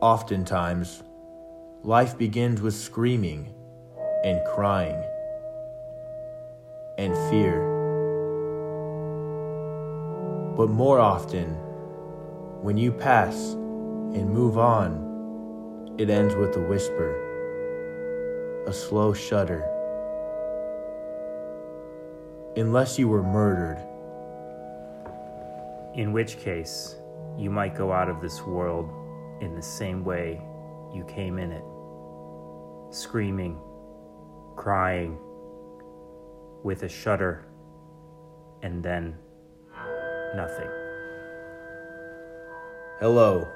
Oftentimes, life begins with screaming and crying and fear. But more often, when you pass and move on, it ends with a whisper, a slow shudder. Unless you were murdered, In which case, you might go out of this world in the same way you came in it screaming, crying, with a shudder, and then nothing. hello,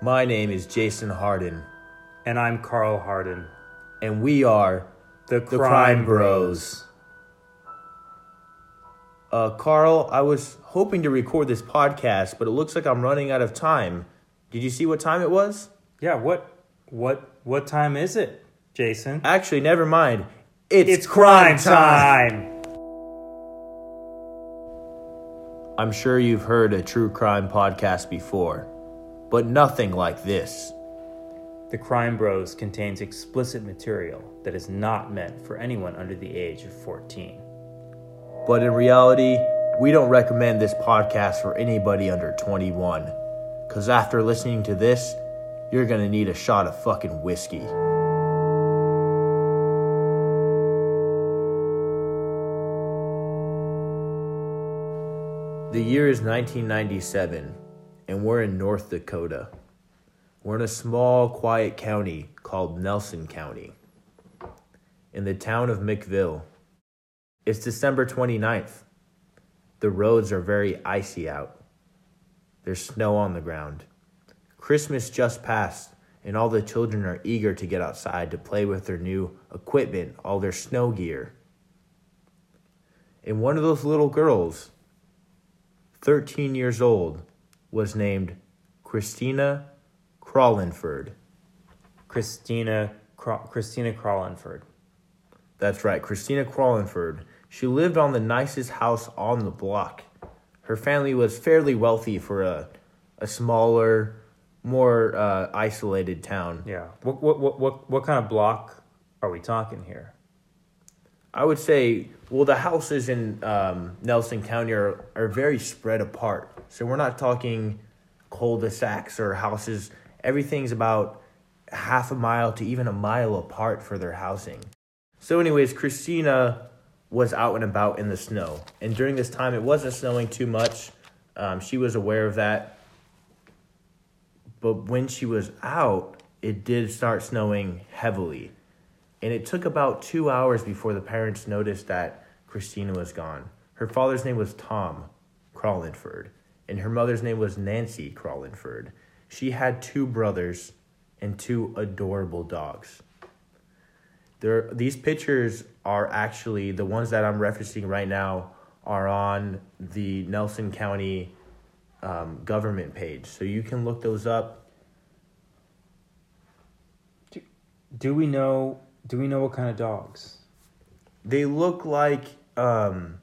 my name is Jason Harden, And I'm Carl Harden, and we are the, the Crime Bros. Uh, Carl, I was hoping to record this podcast, but it looks like I'm running out of time. Did you see what time it was? Yeah, what what what time is it, Jason? Actually, never mind. It's, It's crime time. I'm sure you've heard a true crime podcast before, but nothing like this. The Crime Bros contains explicit material that is not meant for anyone under the age of 14. But in reality, we don't recommend this podcast for anybody under 21. Because after listening to this, you're gonna need a shot of fucking whiskey. The year is 1997, and we're in North Dakota. We're in a small, quiet county called Nelson County, in the town of McVille. It's December 29th. The roads are very icy out. There's snow on the ground. Christmas just passed, and all the children are eager to get outside to play with their new equipment, all their snow gear. And one of those little girls, 13 years old, was named Christina Crollinford. Christina Craw- Christina Crollinford. That's right, Christina Crollinford. She lived on the nicest house on the block. Her family was fairly wealthy for a, a smaller, more uh, isolated town. Yeah. What, what what what what kind of block are we talking here? I would say, well, the houses in um, Nelson County are, are very spread apart. So we're not talking cul-de-sacs or houses. Everything's about half a mile to even a mile apart for their housing. So, anyways, Christina was out and about in the snow. And during this time, it wasn't snowing too much. Um, she was aware of that. But when she was out, it did start snowing heavily. And it took about two hours before the parents noticed that Christina was gone. Her father's name was Tom Crollinford, and her mother's name was Nancy Crollinford. She had two brothers and two adorable dogs. There, these pictures are actually the ones that I'm referencing right now are on the Nelson County um, government page, so you can look those up. Do do we know do we know what kind of dogs? They look like um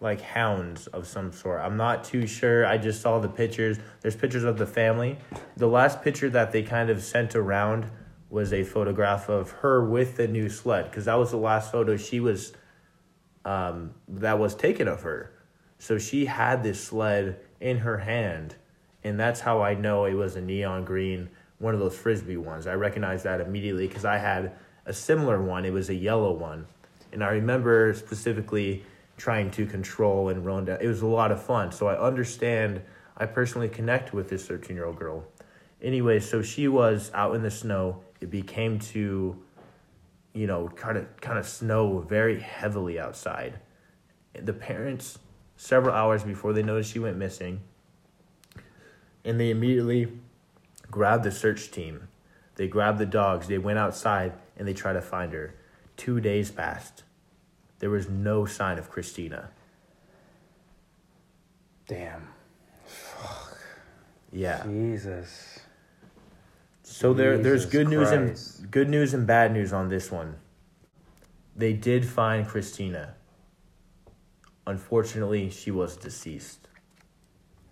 like hounds of some sort. I'm not too sure. I just saw the pictures. There's pictures of the family. The last picture that they kind of sent around was a photograph of her with the new sled because that was the last photo she was um that was taken of her. So she had this sled in her hand and that's how I know it was a neon green one of those frisbee ones. I recognized that immediately because I had a similar one. It was a yellow one, and I remember specifically trying to control and run down. It was a lot of fun. So I understand. I personally connect with this thirteen year old girl. Anyway, so she was out in the snow. It became to, you know, kind of kind of snow very heavily outside. The parents, several hours before they noticed she went missing, and they immediately grabbed the search team. They grabbed the dogs. They went outside and they tried to find her. Two days passed. There was no sign of Christina. Damn. Fuck. Yeah. Jesus. So there, there's good news Christ. and good news and bad news on this one. They did find Christina. Unfortunately, she was deceased.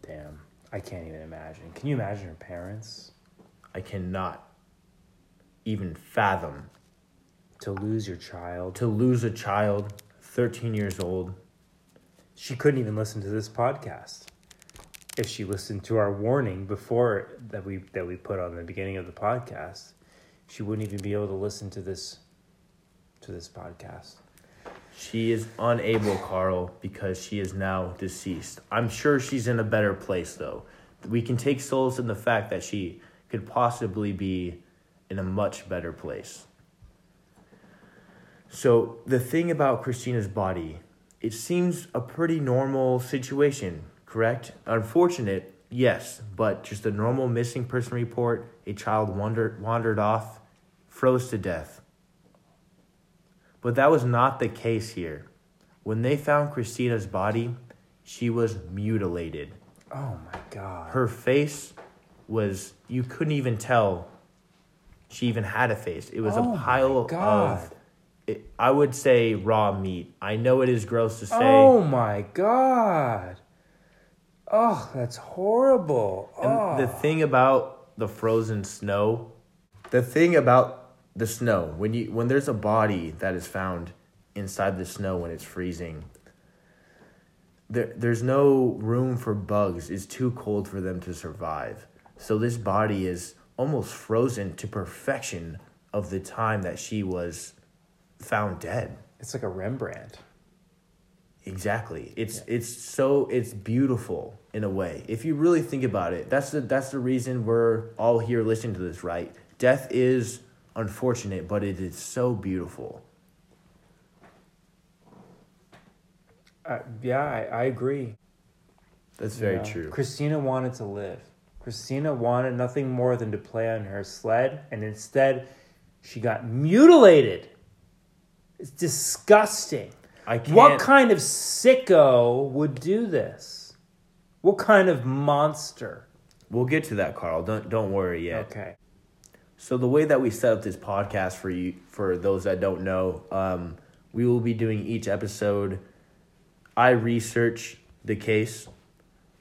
Damn. I can't even imagine. Can you imagine her parents? I cannot even fathom To lose your child. to lose a child, 13 years old. She couldn't even listen to this podcast. If she listened to our warning before that we that we put on the beginning of the podcast, she wouldn't even be able to listen to this to this podcast. She is unable, Carl, because she is now deceased. I'm sure she's in a better place, though. We can take solace in the fact that she could possibly be in a much better place. So, the thing about Christina's body, it seems a pretty normal situation, correct? Unfortunate, yes, but just a normal missing person report. A child wandered, wandered off, froze to death. But that was not the case here. When they found Christina's body, she was mutilated. Oh my god. Her face was, you couldn't even tell she even had a face. It was Oh a pile of, it, I would say, raw meat. I know it is gross to say. Oh my god. Oh, that's horrible. And oh. the thing about the frozen snow, the thing about the snow, when you when there's a body that is found inside the snow when it's freezing, there there's no room for bugs. It's too cold for them to survive. So this body is almost frozen to perfection of the time that she was found dead. it's like a Rembrandt. Exactly. It's it's so it's beautiful in a way. If you really think about it, that's the that's the reason we're all here listening to this, right? Death is unfortunate, but it is so beautiful. Uh, yeah, I, I agree. That's very Yeah. true. Christina wanted to live. Christina wanted nothing more than to play on her sled, and instead, she got mutilated. It's disgusting. I can't What kind of sicko would do this? What kind of monster? We'll get to that, Carl. Don't don't worry yet. Okay. So the way that we set up this podcast for you, for those that don't know, um, we will be doing each episode. I research the case.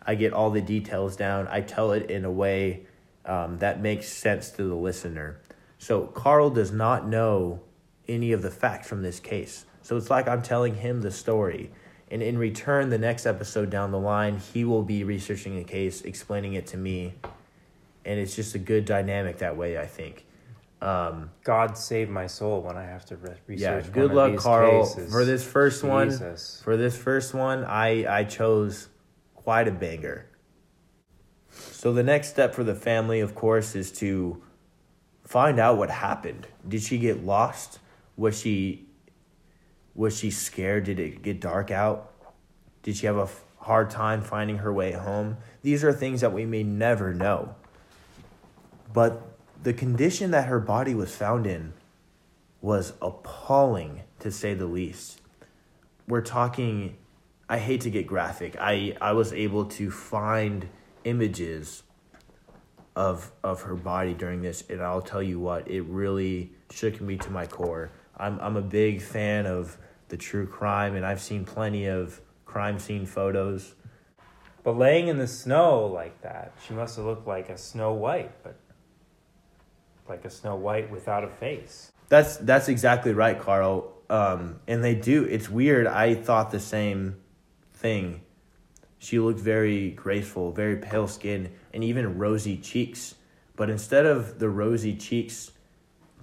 I get all the details down. I tell it in a way um, that makes sense to the listener. So Carl does not know any of the facts from this case. So it's like I'm telling him the story. And in return, the next episode down the line, he will be researching the case, explaining it to me. And it's just a good dynamic that way, I think. Um, God save my soul when I have to re- yeah, research. good one of luck, Carl. cases. For this first one, for this first one, I I chose quite a banger. So the next step for the family, of course, is to find out what happened. Did she get lost? Was she was she scared? Did it get dark out? Did she have a f- hard time finding her way home? These are things that we may never know. But the condition that her body was found in was appalling to say the least. We're talking I hate to get graphic. I I was able to find images of of her body during this and I'll tell you what, it really shook me to my core. I'm I'm a big fan of the true crime and I've seen plenty of crime scene photos. But laying in the snow like that, she must have looked like a Snow White, but like a Snow White without a face. That's that's exactly right, Carl. Um, and they do. It's weird. I thought the same thing. She looked very graceful, very pale skin, and even rosy cheeks. But instead of the rosy cheeks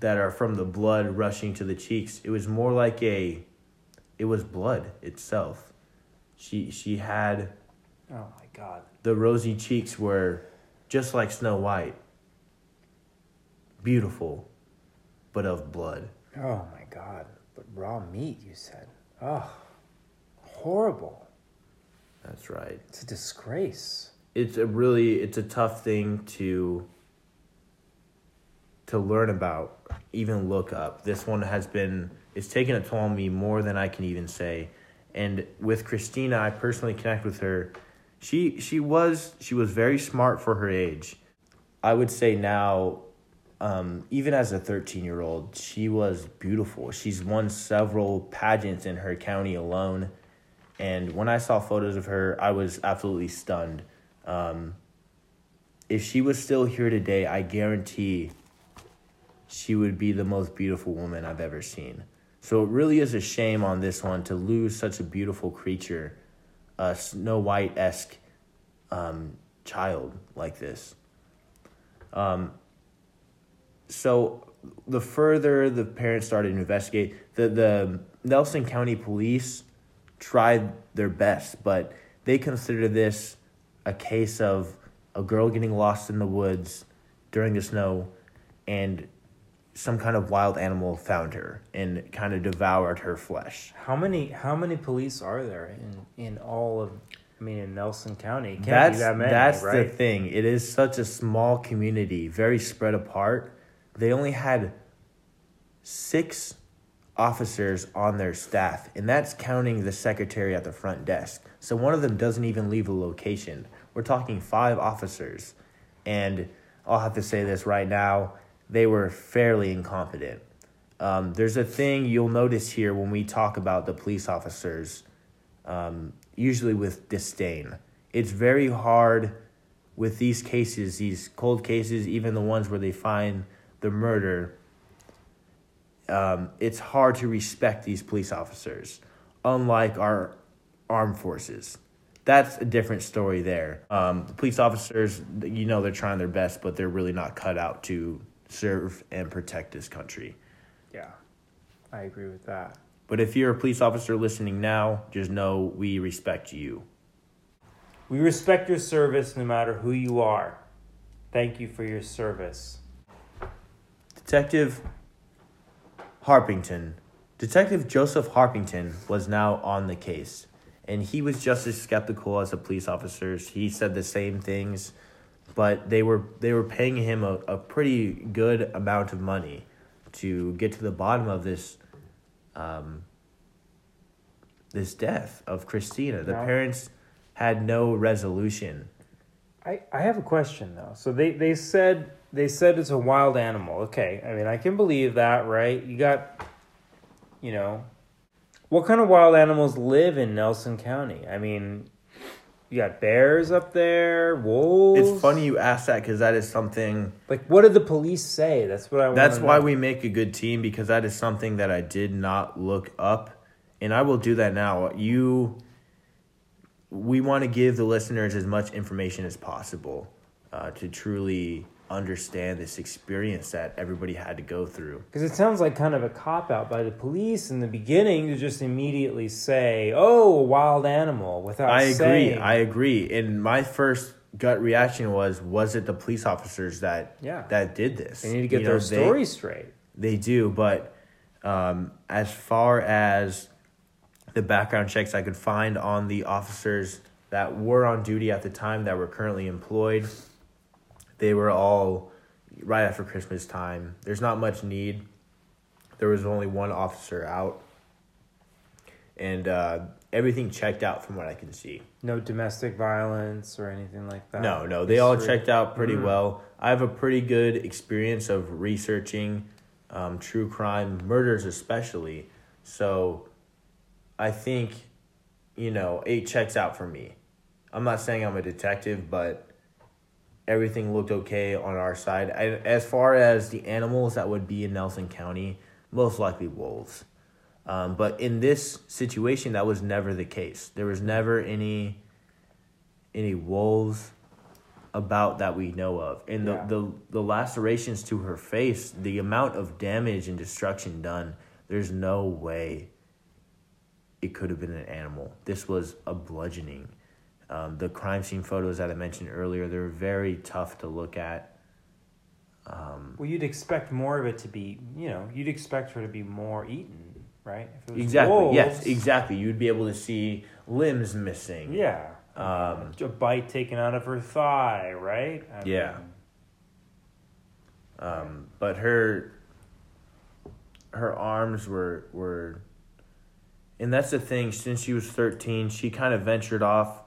that are from the blood rushing to the cheeks, it was more like a. It was blood itself. She she had Oh my God. the rosy cheeks were just like Snow White. Beautiful, but of blood. Oh my God. But raw meat, you said. Oh, horrible. That's right. It's a disgrace. It's a really it's a tough thing to to learn about, even look up. This one has been it's taken a toll on me more than I can even say. And with Christina, I personally connect with her. She she was she was very smart for her age. I would say now um, even as a 13 year old, she was beautiful. She's won several pageants in her county alone. And when I saw photos of her, I was absolutely stunned. Um, if she was still here today, I guarantee she would be the most beautiful woman I've ever seen. So it really is a shame on this one to lose such a beautiful creature, a Snow White esque um, child like this. Um, so the further the parents started to investigate, the, the Nelson County Police tried their best, but they consider this a case of a girl getting lost in the woods during the snow and some kind of wild animal found her and kind of devoured her flesh. How many how many police are there in in all of I mean in Nelson County? It Can't that's be that many, that's right? the thing. It is such a small community, very spread apart. They only had six officers on their staff, and that's counting the secretary at the front desk. So one of them doesn't even leave a location. We're talking five officers, and I'll have to say this right now: they were fairly incompetent. Um, there's a thing you'll notice here when we talk about the police officers, um, usually with disdain. It's very hard with these cases, these cold cases, even the ones where they find the murder. Um, it's hard to respect these police officers, unlike our armed forces. That's a different story there. Um, the police officers, you know, they're trying their best, but they're really not cut out to serve and protect this country. Yeah, I agree with that. But if you're a police officer listening now, just know we respect you. We respect your service no matter who you are. Thank you for your service. Detective Harpington. Detective Joseph Harpington was now on the case, and he was just as skeptical as the police officers. He said the same things, but they were they were paying him a, a pretty good amount of money to get to the bottom of this um, this death of Christina. The Yeah. parents had no resolution. I, I have a question though. So they, they said they said it's a wild animal. Okay, I mean I can believe that, right? You got, you know, what kind of wild animals live in Nelson County? I mean, you got bears up there, wolves. It's funny you ask that because that is something. Like, what did the police say? That's what I. That's why know. we make a good team because that is something that I did not look up, and I will do that now. You, we want to give the listeners as much information as possible uh, to truly understand this experience that everybody had to go through. Because it sounds like kind of a cop out by the police in the beginning to just immediately say, "Oh, a wild animal," without. I agree. saying- I agree. And my first gut reaction was, was it the police officers that Yeah. that did this? They need to get You their know, they- story straight. They do, but um, as far as the background checks I could find on the officers that were on duty at the time that were currently employed, they were all right after Christmas time. There's not much need. There was only one officer out, and uh, everything checked out from what I can see. No domestic violence or anything like that. No, no, they all checked out pretty Mm. well. I have a pretty good experience of researching um, true crime, murders especially. So I think, you know, it checks out for me. I'm not saying I'm a detective, but everything looked okay on our side. I, as far as the animals that would be in Nelson County, most likely wolves. Um, but in this situation, that was never the case. There was never any any wolves about that we know of. And the, Yeah. the the lacerations to her face, the amount of damage and destruction done, there's no way it could have been an animal. This was a bludgeoning. Um, the crime scene photos that I mentioned earlier, they're very tough to look at. Um, Well, you'd expect more of it to be, you know, you'd expect her to be more eaten, right? If it was exactly. Yes, exactly. You'd be able to see limbs missing. Yeah. Um, a bite taken out of her thigh, right? I Yeah. mean, Um, but her her arms were were and that's the thing since she was 13 she kind of ventured off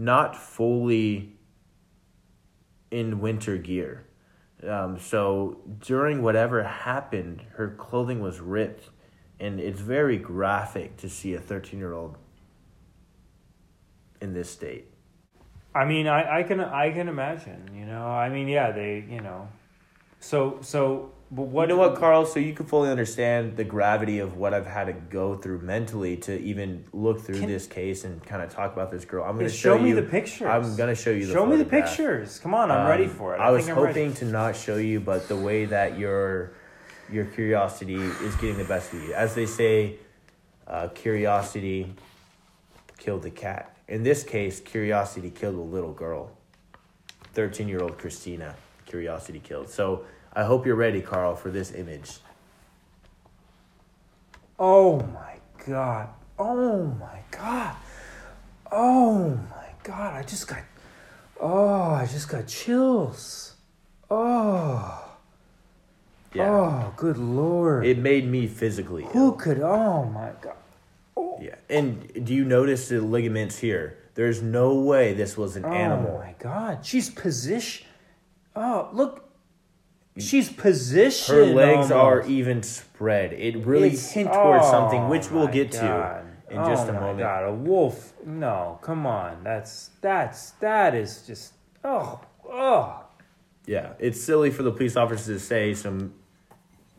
not fully in winter gear um, so during whatever happened her clothing was ripped and it's very graphic to see a 13 year old in this state I mean, I, I can I can imagine. You know, I mean, yeah, they you know, so so. But what you know what, Carl? So you can fully understand the gravity of what I've had to go through mentally to even look through Can- this case and kind of talk about this girl. I'm going to show, show me you the pictures. I'm going to show you the Show me the pictures. Come on, I'm ready Um, for it. I, was think I'm ready. hoping to not show you, but the way that your your curiosity is getting the best of you, as they say, uh, curiosity killed the cat. In this case, curiosity killed a little girl. Thirteen year old Christina, curiosity killed. So I hope you're ready, Carl, for this image. Oh my god. Oh my god. Oh my god. I just got Oh, I just got chills. Oh. Yeah, Oh, good lord. it made me physically Who ill. could Oh my god. Oh, Yeah, and do you notice the ligaments here? There's no way this was an oh animal. my god. She's position Oh, look. She's positioned. Her legs are even spread. It really It's- hint towards oh something, which we'll get God. to in just a moment. oh moment. God, a wolf? No, come on. That's that's that is just oh oh. Yeah, it's silly for the police officers to say some,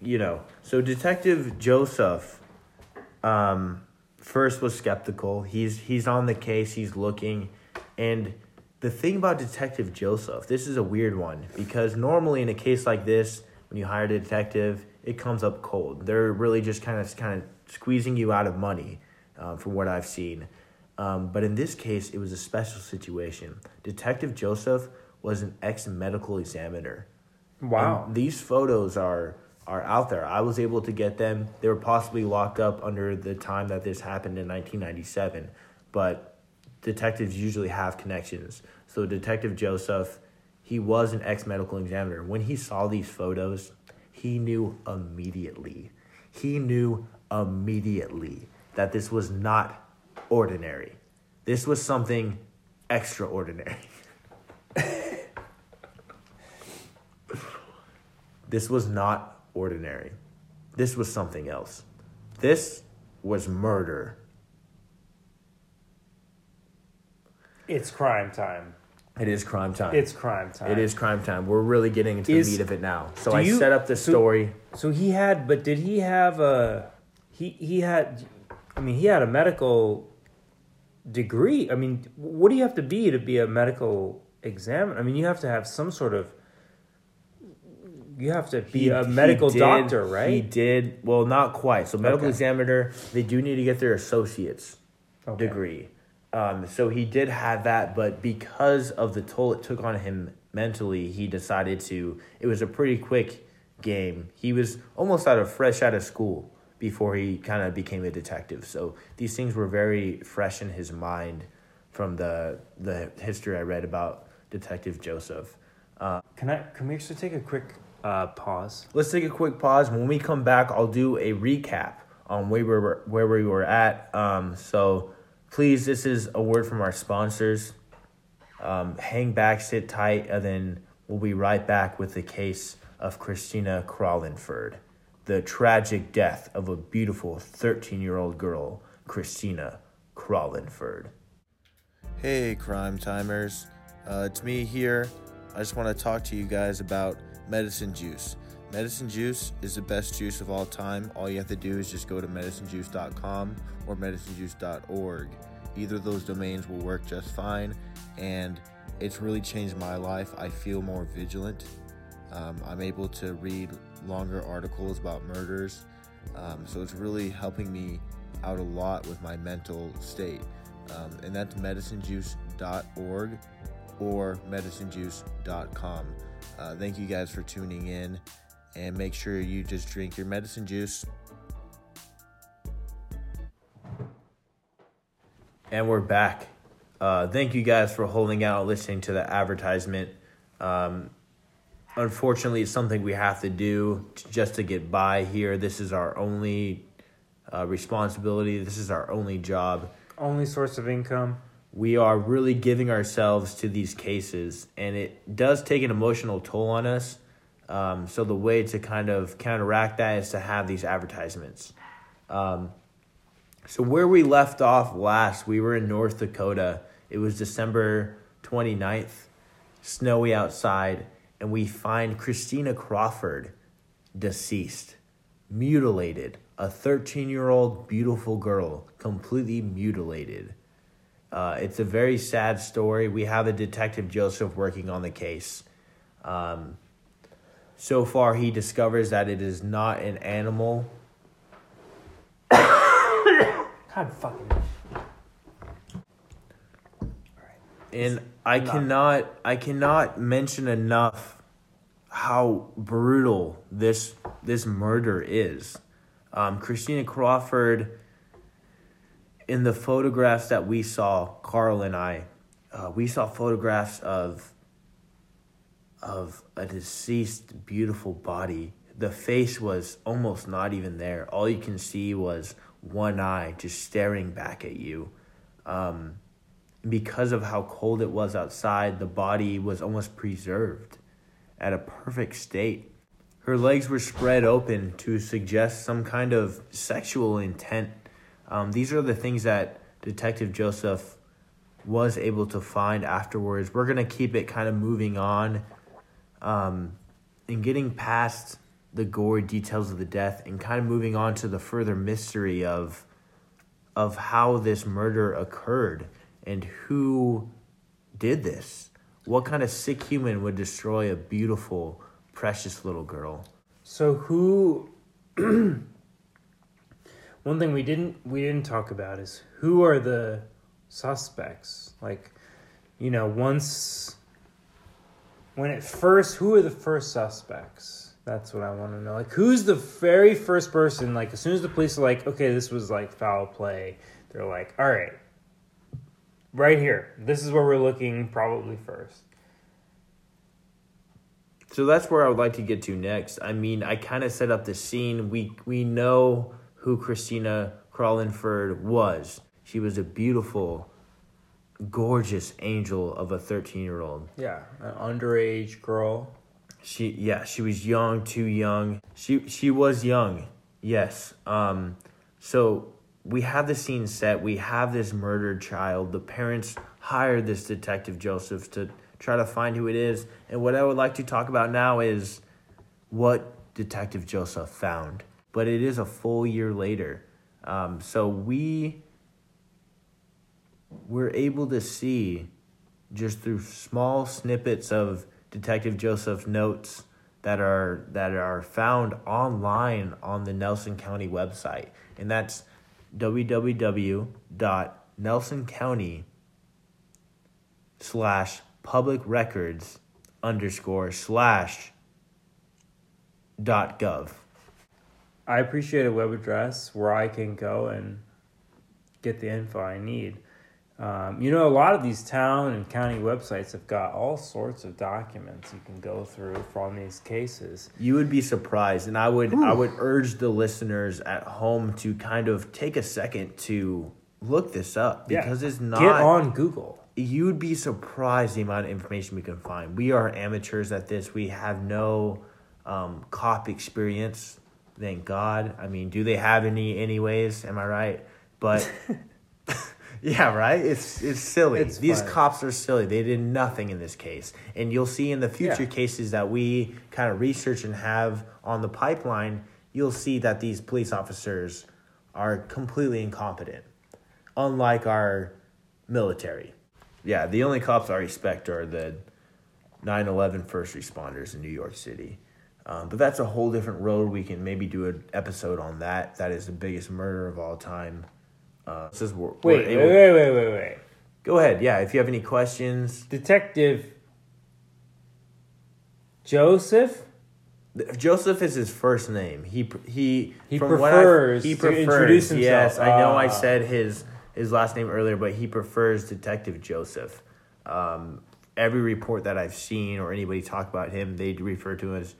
you know. So Detective Joseph, um, first was skeptical. He's he's on the case. He's looking, and the thing about Detective Joseph, this is a weird one because normally in a case like this, when you hire a detective, it comes up cold. They're really just kind of kind of squeezing you out of money, um, from what I've seen. Um, but in this case, it was a special situation. Detective Joseph was an ex medical examiner. Wow. And these photos are are out there. I was able to get them. They were possibly locked up under the time that this happened in 1997, but detectives usually have connections. So Detective Joseph, he was an ex-medical examiner. When he saw these photos, he knew immediately. He knew immediately that this was not ordinary. This was something extraordinary. This was not ordinary. This was something else. This was murder. It's crime time. It is crime time. It's crime time. it is crime time. We're really getting into Is- the meat of it now. So I you- set up the so- story. So he had, but did he have a? He he had. I mean, he had a medical degree. I mean, what do you have to be to be a medical examiner? I mean, you have to have some sort of. You have to be He- a medical did- doctor, right? He did. Well, not quite. So medical Okay. examiner, they do need to get their associate's Okay. degree. Um, so he did have that, but because of the toll it took on him mentally, he decided to. It was a pretty quick game. He was almost out of fresh out of school before he kind of became a detective. So these things were very fresh in his mind from the the history I read about Detective Joseph. Uh, Can I? Can we actually take a quick uh, pause? Let's take a quick pause. When we come back, I'll do a recap on where we were, where we were at. Um, so please, this is a word from our sponsors. Um, hang back, sit tight, and then we'll be right back with the case of Christina Crollinford, the tragic death of a beautiful 13 year old girl, Christina Crollinford. Hey, crime timers. Uh, it's me here. I just want to talk to you guys about medicine juice. Medicine juice is the best juice of all time. All you have to do is just go to medicinejuice.com or medicinejuice.org. Either of those domains will work just fine, and it's really changed my life. I feel more vigilant. Um, I'm able to read longer articles about murders, um, so it's really helping me out a lot with my mental state. Um, and that's medicinejuice.org or medicinejuice.com. Uh, thank you guys for tuning in, and make sure you just drink your medicine juice. And we're back. Uh, thank you guys for holding out, listening to the advertisement. Um, unfortunately, it's something we have to do t- just to get by here. This is our only uh, responsibility. This is our only job. Only source of income. We are really giving ourselves to these cases, and it does take an emotional toll on us. Um, so the way to kind of counteract that is to have these advertisements. Um, so where we left off last, we were in North Dakota. It was December 29th, snowy outside, and we find Christina Crawford deceased, mutilated. A 13 year old beautiful girl, completely mutilated. Uh, it's a very sad story. We have a detective Joseph working on the case. Um, so far, he discovers that it is not an animal. God fucking. and I not- cannot I cannot mention enough how brutal this this murder is. Um, Christina Crawford, in the photographs that we saw, Carl and I, uh, we saw photographs of of a deceased beautiful body. The face was almost not even there. All you can see was one eye just staring back at you. Um, because of how cold it was outside, the body was almost preserved at a perfect state. Her legs were spread open to suggest some kind of sexual intent. Um, these are the things that Detective Joseph was able to find afterwards. We're going to keep it kind of moving on um, and getting past the gory details of the death and kind of moving on to the further mystery of of how this murder occurred and who did this. What kind of sick human would destroy a beautiful, precious little girl? So who? One thing we didn't we didn't talk about is who are the suspects? Like, you know, once when it first, who are the first suspects? That's what I want to know. Like, who's the very first person? Like, as soon as the police are like, okay, this was like foul play, they're like, all right, right here, this is where we're looking probably first. So that's where I would like to get to next. I mean, I kind of set up the scene. We we know who Christina Crollinford was. She was a beautiful, gorgeous angel of a 13-year-old. Yeah, an underage girl. She yeah, she was young, too young. She she was young. Yes. Um so we have the scene set. We have this murdered child. The parents hired this detective Joseph to try to find who it is. And what I would like to talk about now is what Detective Joseph found. But it is a full year later. Um, so we were able to see just through small snippets of Detective Joseph's notes that are that are found online on the Nelson County website, and that's www.nelsoncounty slash public records underscore slash dot gov. I appreciate a web address where I can go and get the info I need. Um, you know, a lot of these town and county websites have got all sorts of documents you can go through from these cases. You would be surprised, and I would I would urge the listeners at home to kind of take a second to look this up because it's not Get on Google. you would be surprised the amount of information we can find. We are amateurs at this. We have no um, cop experience. Thank God. I mean, do they have any anyways? Am I right? But yeah, right. It's it's silly. It's These cops are silly. They did nothing in this case, and you'll see in the future Yeah. cases that we kind of research and have on the pipeline. You'll see that these police officers are completely incompetent, unlike our military. Yeah, the only cops I respect are the 9 11 first responders in New York City. Um, but that's a whole different road. We can maybe do an episode on that. That is the biggest murder of all time. Uh, this is, we're, we're Wait, wait, wait, wait, wait, wait. Go ahead. Yeah, if you have any questions. Detective Joseph? Joseph is his first name. He he He from what I- prefers he to prefers. introduce himself. Yes, I know. I Ah. said his his last name earlier, but he prefers Detective Joseph. Um, every report that I've seen or anybody talk about him, they refer to him as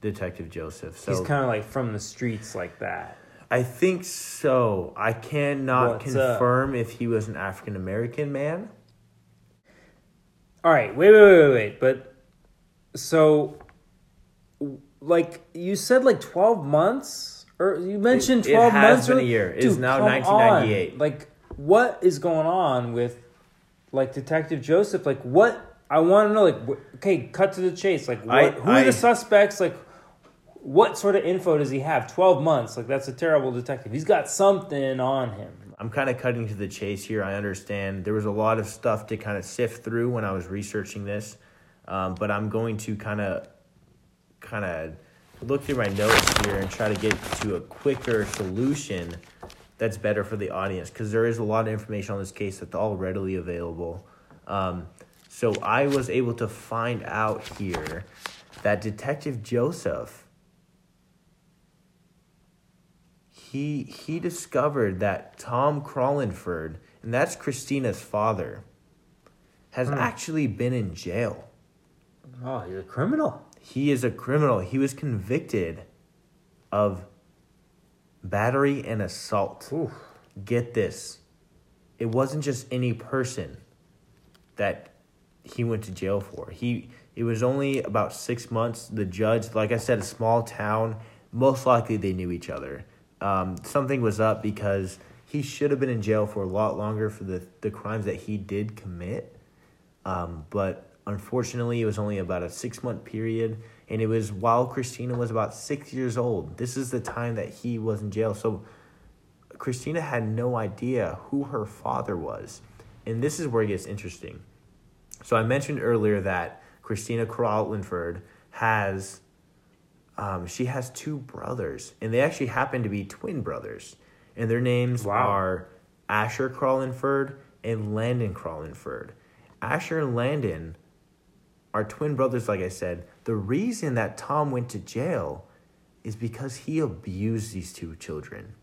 Detective Joseph. So He's kind of like from the streets like that. I think so. I cannot What's up? confirm if he was an African American man. All right, wait, wait, wait, wait, wait. But so, like you said, like twelve months, or you mentioned It- it twelve has months. been or- a year. It is now 1998. Like, what is going on with like Detective Joseph, like what I want to know, like wh- okay, cut to the chase, like what, I- who are I- the suspects, like what sort of info does he have? Twelve months, like that's a terrible detective. He's got something on him. I'm kind of cutting to the chase here. I understand there was a lot of stuff to kind of sift through when I was researching this, um, but I'm going to kind of, kind of look through my notes here and try to get to a quicker solution that's better for the audience because there is a lot of information on this case that's all readily available. Um, so I was able to find out here that Detective Joseph he he discovered that Tom Crollinford, and that's Christina's father, has hmm. actually been in jail. Oh, he's a criminal. He is a criminal. He was convicted of battery and assault. Ooh. Get this. It wasn't just any person that he went to jail for. He it was only about 6 months. The judge, like I said, a small town, most likely they knew each other. Um, something was up because he should have been in jail for a lot longer for the, the crimes that he did commit. Um, but unfortunately, it was only about a six month period, and it was while Christina was about six years old. This is the time that he was in jail. So Christina had no idea who her father was. And this is where it gets interesting. So I mentioned earlier that Christina Crollinford has um, she has two brothers, and they actually happen to be twin brothers. And their names Wow. are Asher Crollinford and Landon Crollinford. Asher and Landon are twin brothers, like I said. The reason that Tom went to jail is because he abused these two children.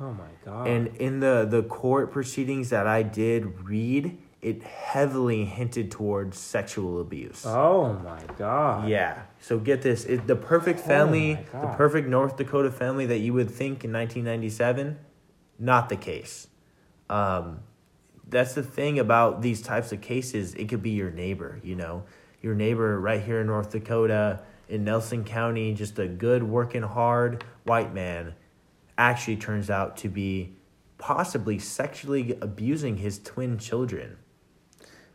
Oh my god. And in the, the court proceedings that I did read, it heavily hinted towards sexual abuse. oh my god. Yeah. So get this: it, the perfect family, Oh the perfect North Dakota family that you would think in 1997, not the case. Um, that's the thing about these types of cases. It could be your neighbor, you know, your neighbor right here in North Dakota, in Nelson County, just a good, working hard white man, actually turns out to be possibly sexually abusing his twin children.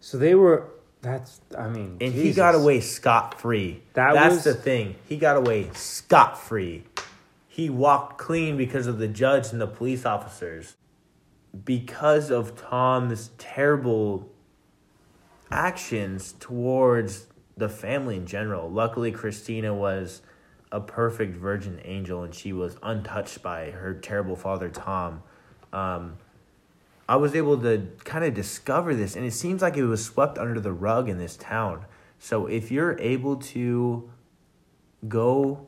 So they were. That's. I mean. And he got away scot free. That That's was- the thing. He got away scot free. He walked clean because of the judge and the police officers. Because of Tom's terrible actions towards the family in general. Luckily, Christina was a perfect virgin angel and she was untouched by her terrible father, Tom. Um, I was able to kind of discover this, and it seems like it was swept under the rug in this town. So if you're able to go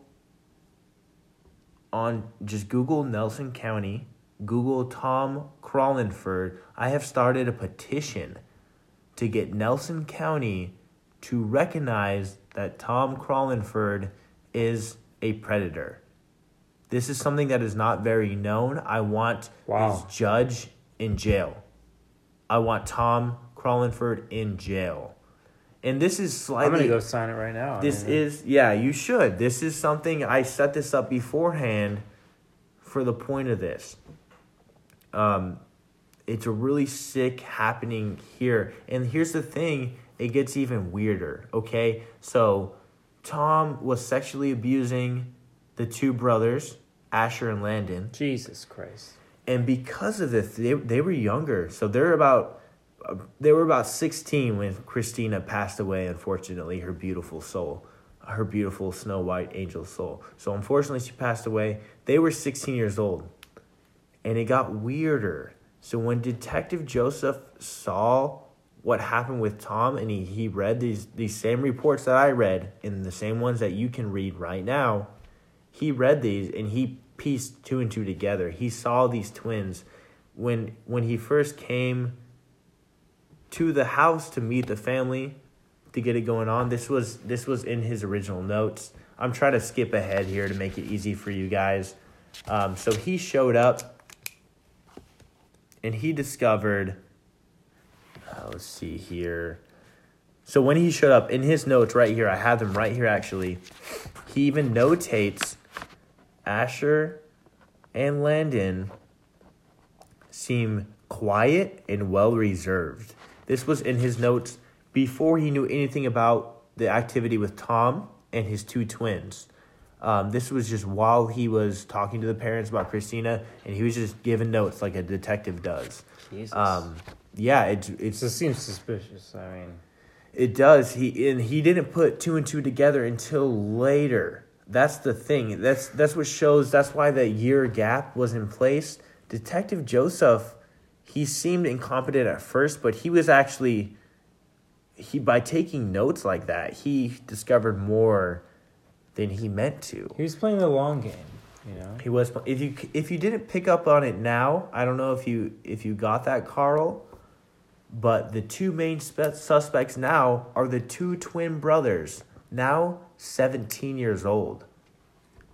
on, just Google Nelson County, Google Tom Crollinford. I have started a petition to get Nelson County to recognize that Tom Crollinford is a predator. This is something that is not very known. I want Wow. this judge in jail. I want Tom Crollinford in jail. And this is slightly. I'm gonna go sign it right now. I this mean, is yeah, you should. This is something I set this up beforehand for the point of this. Um it's a really sick happening here. And here's the thing, it gets even weirder, okay? So Tom was sexually abusing the two brothers, Asher and Landon. Jesus Christ. And because of this, they, they were younger. So they're about they were about 16 when Christina passed away, unfortunately, her beautiful soul, her beautiful Snow White angel soul. So unfortunately, she passed away. They were 16 years old. And it got weirder. So when Detective Joseph saw what happened with Tom and he, he read these, these same reports that I read and the same ones that you can read right now, he read these and he pieced two and two together. He saw these twins when when he first came to the house to meet the family to get it going on. This was this was in his original notes. I'm trying to skip ahead here to make it easy for you guys. Um, so he showed up and he discovered. Uh, let's see here. So when he showed up in his notes right here, I have them right here actually. He even notates Asher and Landon seem quiet and well reserved. This was in his notes before he knew anything about the activity with Tom and his two twins. Um, this was just while he was talking to the parents about Christina, and he was just giving notes like a detective does. Jesus. Um, yeah, it's it it's just seems suspicious. I mean, it does. He and he didn't put two and two together until later. That's the thing. That's that's what shows. That's why the year gap was in place. Detective Joseph, he seemed incompetent at first, but he was actually he by taking notes like that, he discovered more than he meant to. he was playing the long game. You know. He was if you if you didn't pick up on it now, I don't know if you if you got that Carl, but the two main suspects now are the two twin brothers, now 17 years old.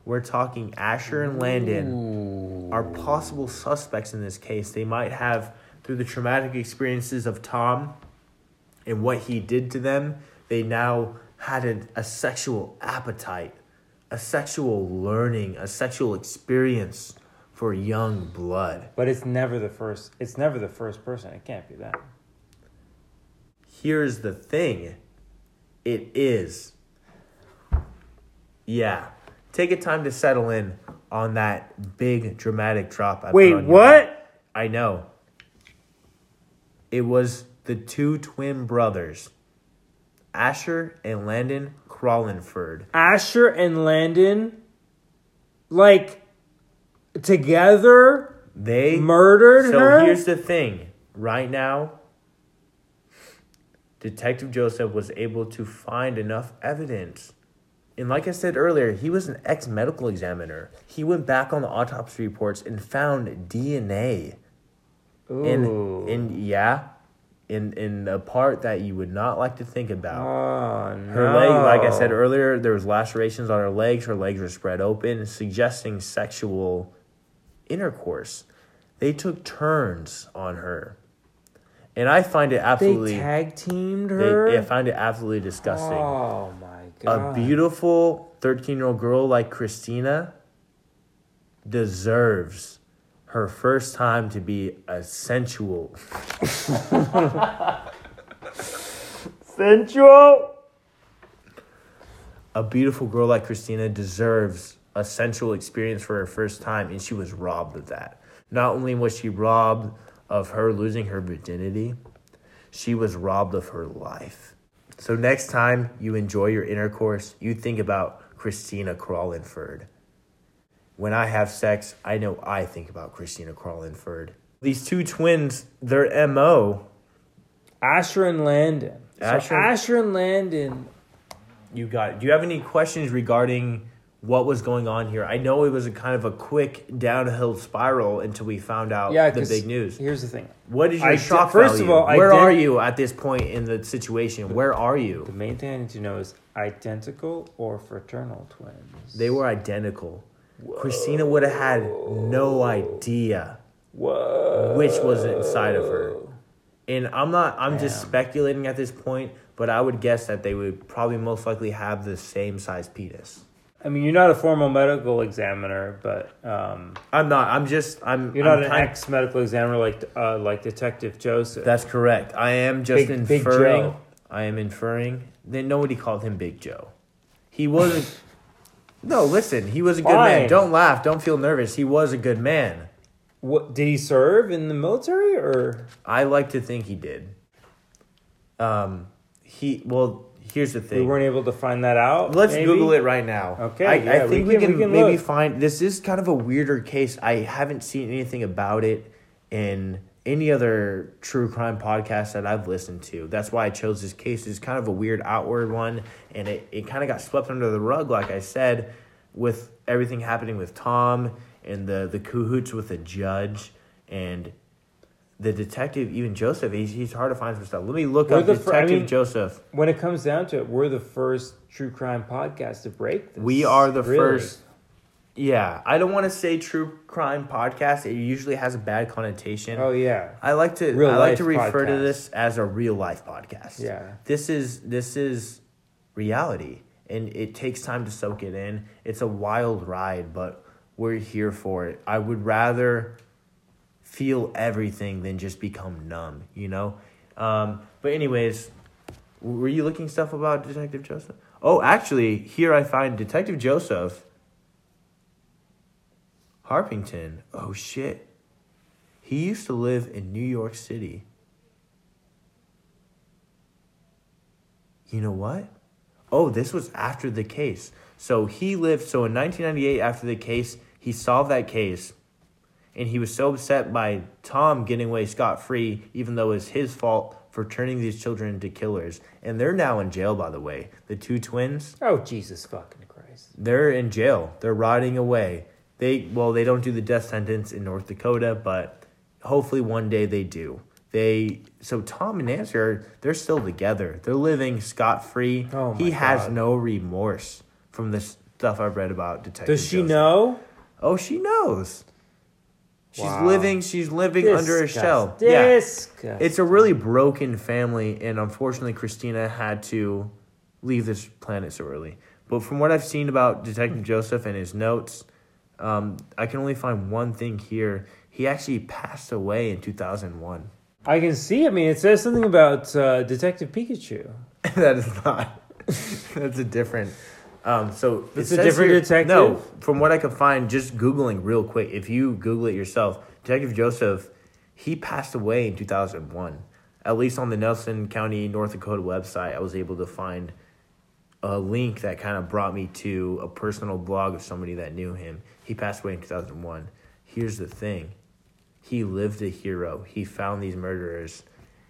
We're talking Asher and Landon are possible suspects in this case. They might have through the traumatic experiences of Tom and what he did to them, they now had a, a sexual appetite, a sexual learning, a sexual experience for young blood. But it's never the first. It's never the first person. It can't be that. Here's the thing it is. Yeah. Take a time to settle in on that big dramatic drop. I Wait, what? I know. It was the two twin brothers, Asher and Landon Crollinford. Asher and Landon, like, together They murdered So her. here's the thing. Right now, Detective Joseph was able to find enough evidence. And like I said earlier, he was an ex medical examiner. He went back on the autopsy reports and found DNA. In, Ooh. in yeah, in in a part that you would not like to think about. oh no. Her leg, like I said earlier, there was lacerations on her legs. Her legs were spread open, suggesting sexual intercourse. They took turns on her, and I find it they absolutely. tag teamed They, her. I find it absolutely disgusting. Oh my a beautiful thirteen-year-old girl like Christina deserves her first time to be a sensual. sensual. a beautiful girl like Christina deserves a sensual experience for her first time, and she was robbed of that. Not only was she robbed of her losing her virginity, she was robbed of her life. So next time you enjoy your intercourse, you think about Christina Crollinford. When I have sex, I know I think about Christina Crollinford. These two twins, their MO, Asher and Landon. Asher- So Asher and Landon. you got do you have any questions regarding what was going on here. I know it was a kind of a quick downhill spiral until we found out Yeah, the big news. Here's the thing. what is your I shock did- first of all, I where did- are you at this point in the situation? Where are you? The main thing I need to know is identical or fraternal twins. they were identical. Christina would have had no idea Whoa. which was inside of her. And i'm not i'm just speculating at this point but i would guess that they would probably most likely have the same size penis I mean, you're not a formal medical examiner, but um, i'm not i'm just i'm you're I'm not an kind- ex medical examiner like uh, like Detective Joseph. That's correct. I am just Big- Big inferring. Joe. I am inferring. Then nobody called him Big Joe. He wasn't. no, listen. He was a good man. Don't laugh. Don't feel nervous. He was a good man. what did he serve in the military or? I like to think he did. Um, he well. Here's the thing. We weren't able to find that out. Let's maybe? Google it right now. Okay, I, yeah, I think we we can- can, we can maybe look. find. This is kind of a weirder case. I haven't seen anything about it in any other true crime podcast that I've listened to. That's why I chose this case. It's kind of a weird outward one, and it, it kind of got swept under the rug, like I said, with everything happening with Tom and the the cahoots with the judge and. The detective, even Joseph, he's, he's hard to find some stuff. Let me look We're up the fir- I Detective mean- Joseph. When it comes down to it, we're the first true crime podcast to break this. We are the really. first. Yeah, I don't want to say true crime podcast. It usually has a bad connotation. Oh yeah. I like to Real I like to refer to this as a real life podcast. Yeah. This is this is reality and it takes time to soak it in. It's a wild ride, but we're here for it. I would rather feel everything than just become numb, you know? Um, but anyways, were you looking stuff about Detective Joseph? Oh, actually, here I find Detective Joseph Harpington. Oh shit. He used to live in New York City. You know what? Oh, this was after the case. So he lived, so in 1998, after the case, he solved that case. And he was so upset by Tom getting away scot free, even though it was his fault for turning these children into killers. And they're now in jail, by the way. The two twins, Oh Jesus fucking Christ! they're in jail. They're rotting away. They well, they don't do the death sentence in North Dakota, but hopefully one day they do. They so Tom and Nancy are they're still together. They're living scot free. Oh he has no remorse from the stuff I've read about Detective. Does she Joseph. know? Oh, she knows. She's Wow. living. She's living under a Disgust- shell. Yeah, it's a really broken family, and unfortunately, Christina had to leave this planet so early. But from what I've seen about Detective Joseph and his notes, um, I can only find one thing here. He actually passed away in 2001. I can see. I mean, it says something about uh, Detective Pikachu. that is not. That's a different. Um, so it It's a says different detective? No, from what I could find, just googling real quick. If you Google it yourself, Detective Joseph, he passed away in two thousand one. At least on the Nelson County, North Dakota website, I was able to find a link that kind of brought me to a personal blog of somebody that knew him. He passed away in two thousand one. Here's the thing. He lived a hero. He found these murderers.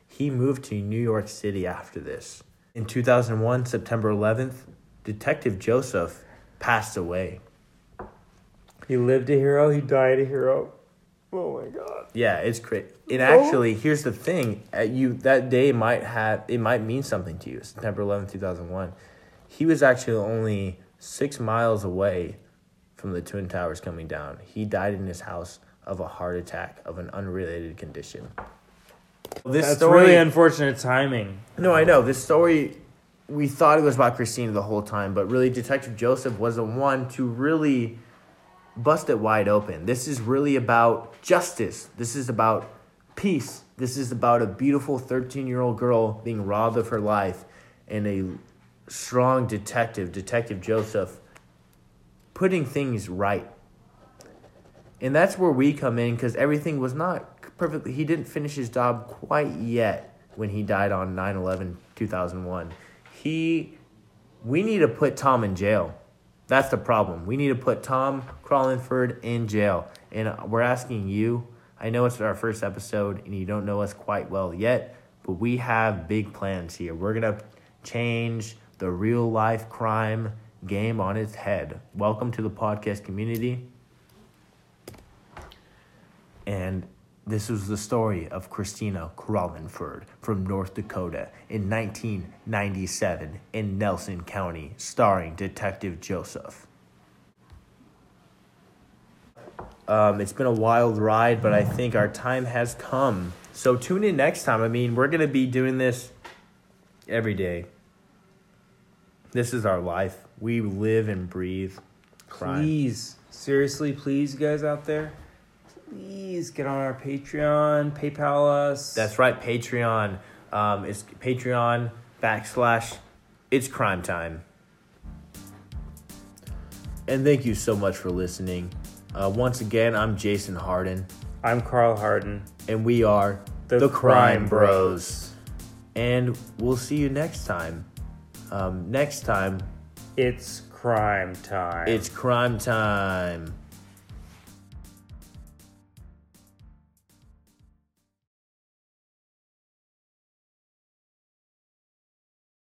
He moved to New York City after this. In 2001, September 11th, Detective Joseph passed away. He lived a hero. He died a hero. Oh my god. Yeah, it's crazy. And actually, here's the thing: you that day might have it might mean something to you. September 11th, 2001. He was actually only six miles away from the twin towers coming down. He died in his house of a heart attack of an unrelated condition. This That's story, really unfortunate timing. No, I know. This story, we thought it was about Christina the whole time, but really, Detective Joseph was the one to really bust it wide open. This is really about justice. This is about peace. This is about a beautiful 13 year old girl being robbed of her life and a strong detective, Detective Joseph, putting things right. And that's where we come in because everything was not perfectly. He didn't finish his job quite yet when he died on 9 11 2001. He, we need to put Tom in jail. That's the problem. We need to put Tom Crollinford in jail. And we're asking you, I know it's our first episode and you don't know us quite well yet, but we have big plans here. We're going to change the real life crime game on its head. Welcome to the podcast community. And this was the story of Christina Crollinford from North Dakota in 1997 in Nelson County, starring Detective Joseph. Um, it's been a wild ride, but I think our time has come. So tune in next time. I mean, we're going to be doing this every day. This is our life. We live and breathe crime. Please, seriously, please, guys out there, please get on our Patreon, PayPal us. That's right, Patreon. Um, it's Patreon backslash it's crime time. And thank you so much for listening. Uh, once again, I'm Jason Harden, I'm Carl Harden. and we are The Crime Crime Bros. And we'll see you next time. Um, next time, It's crime time. it's crime time.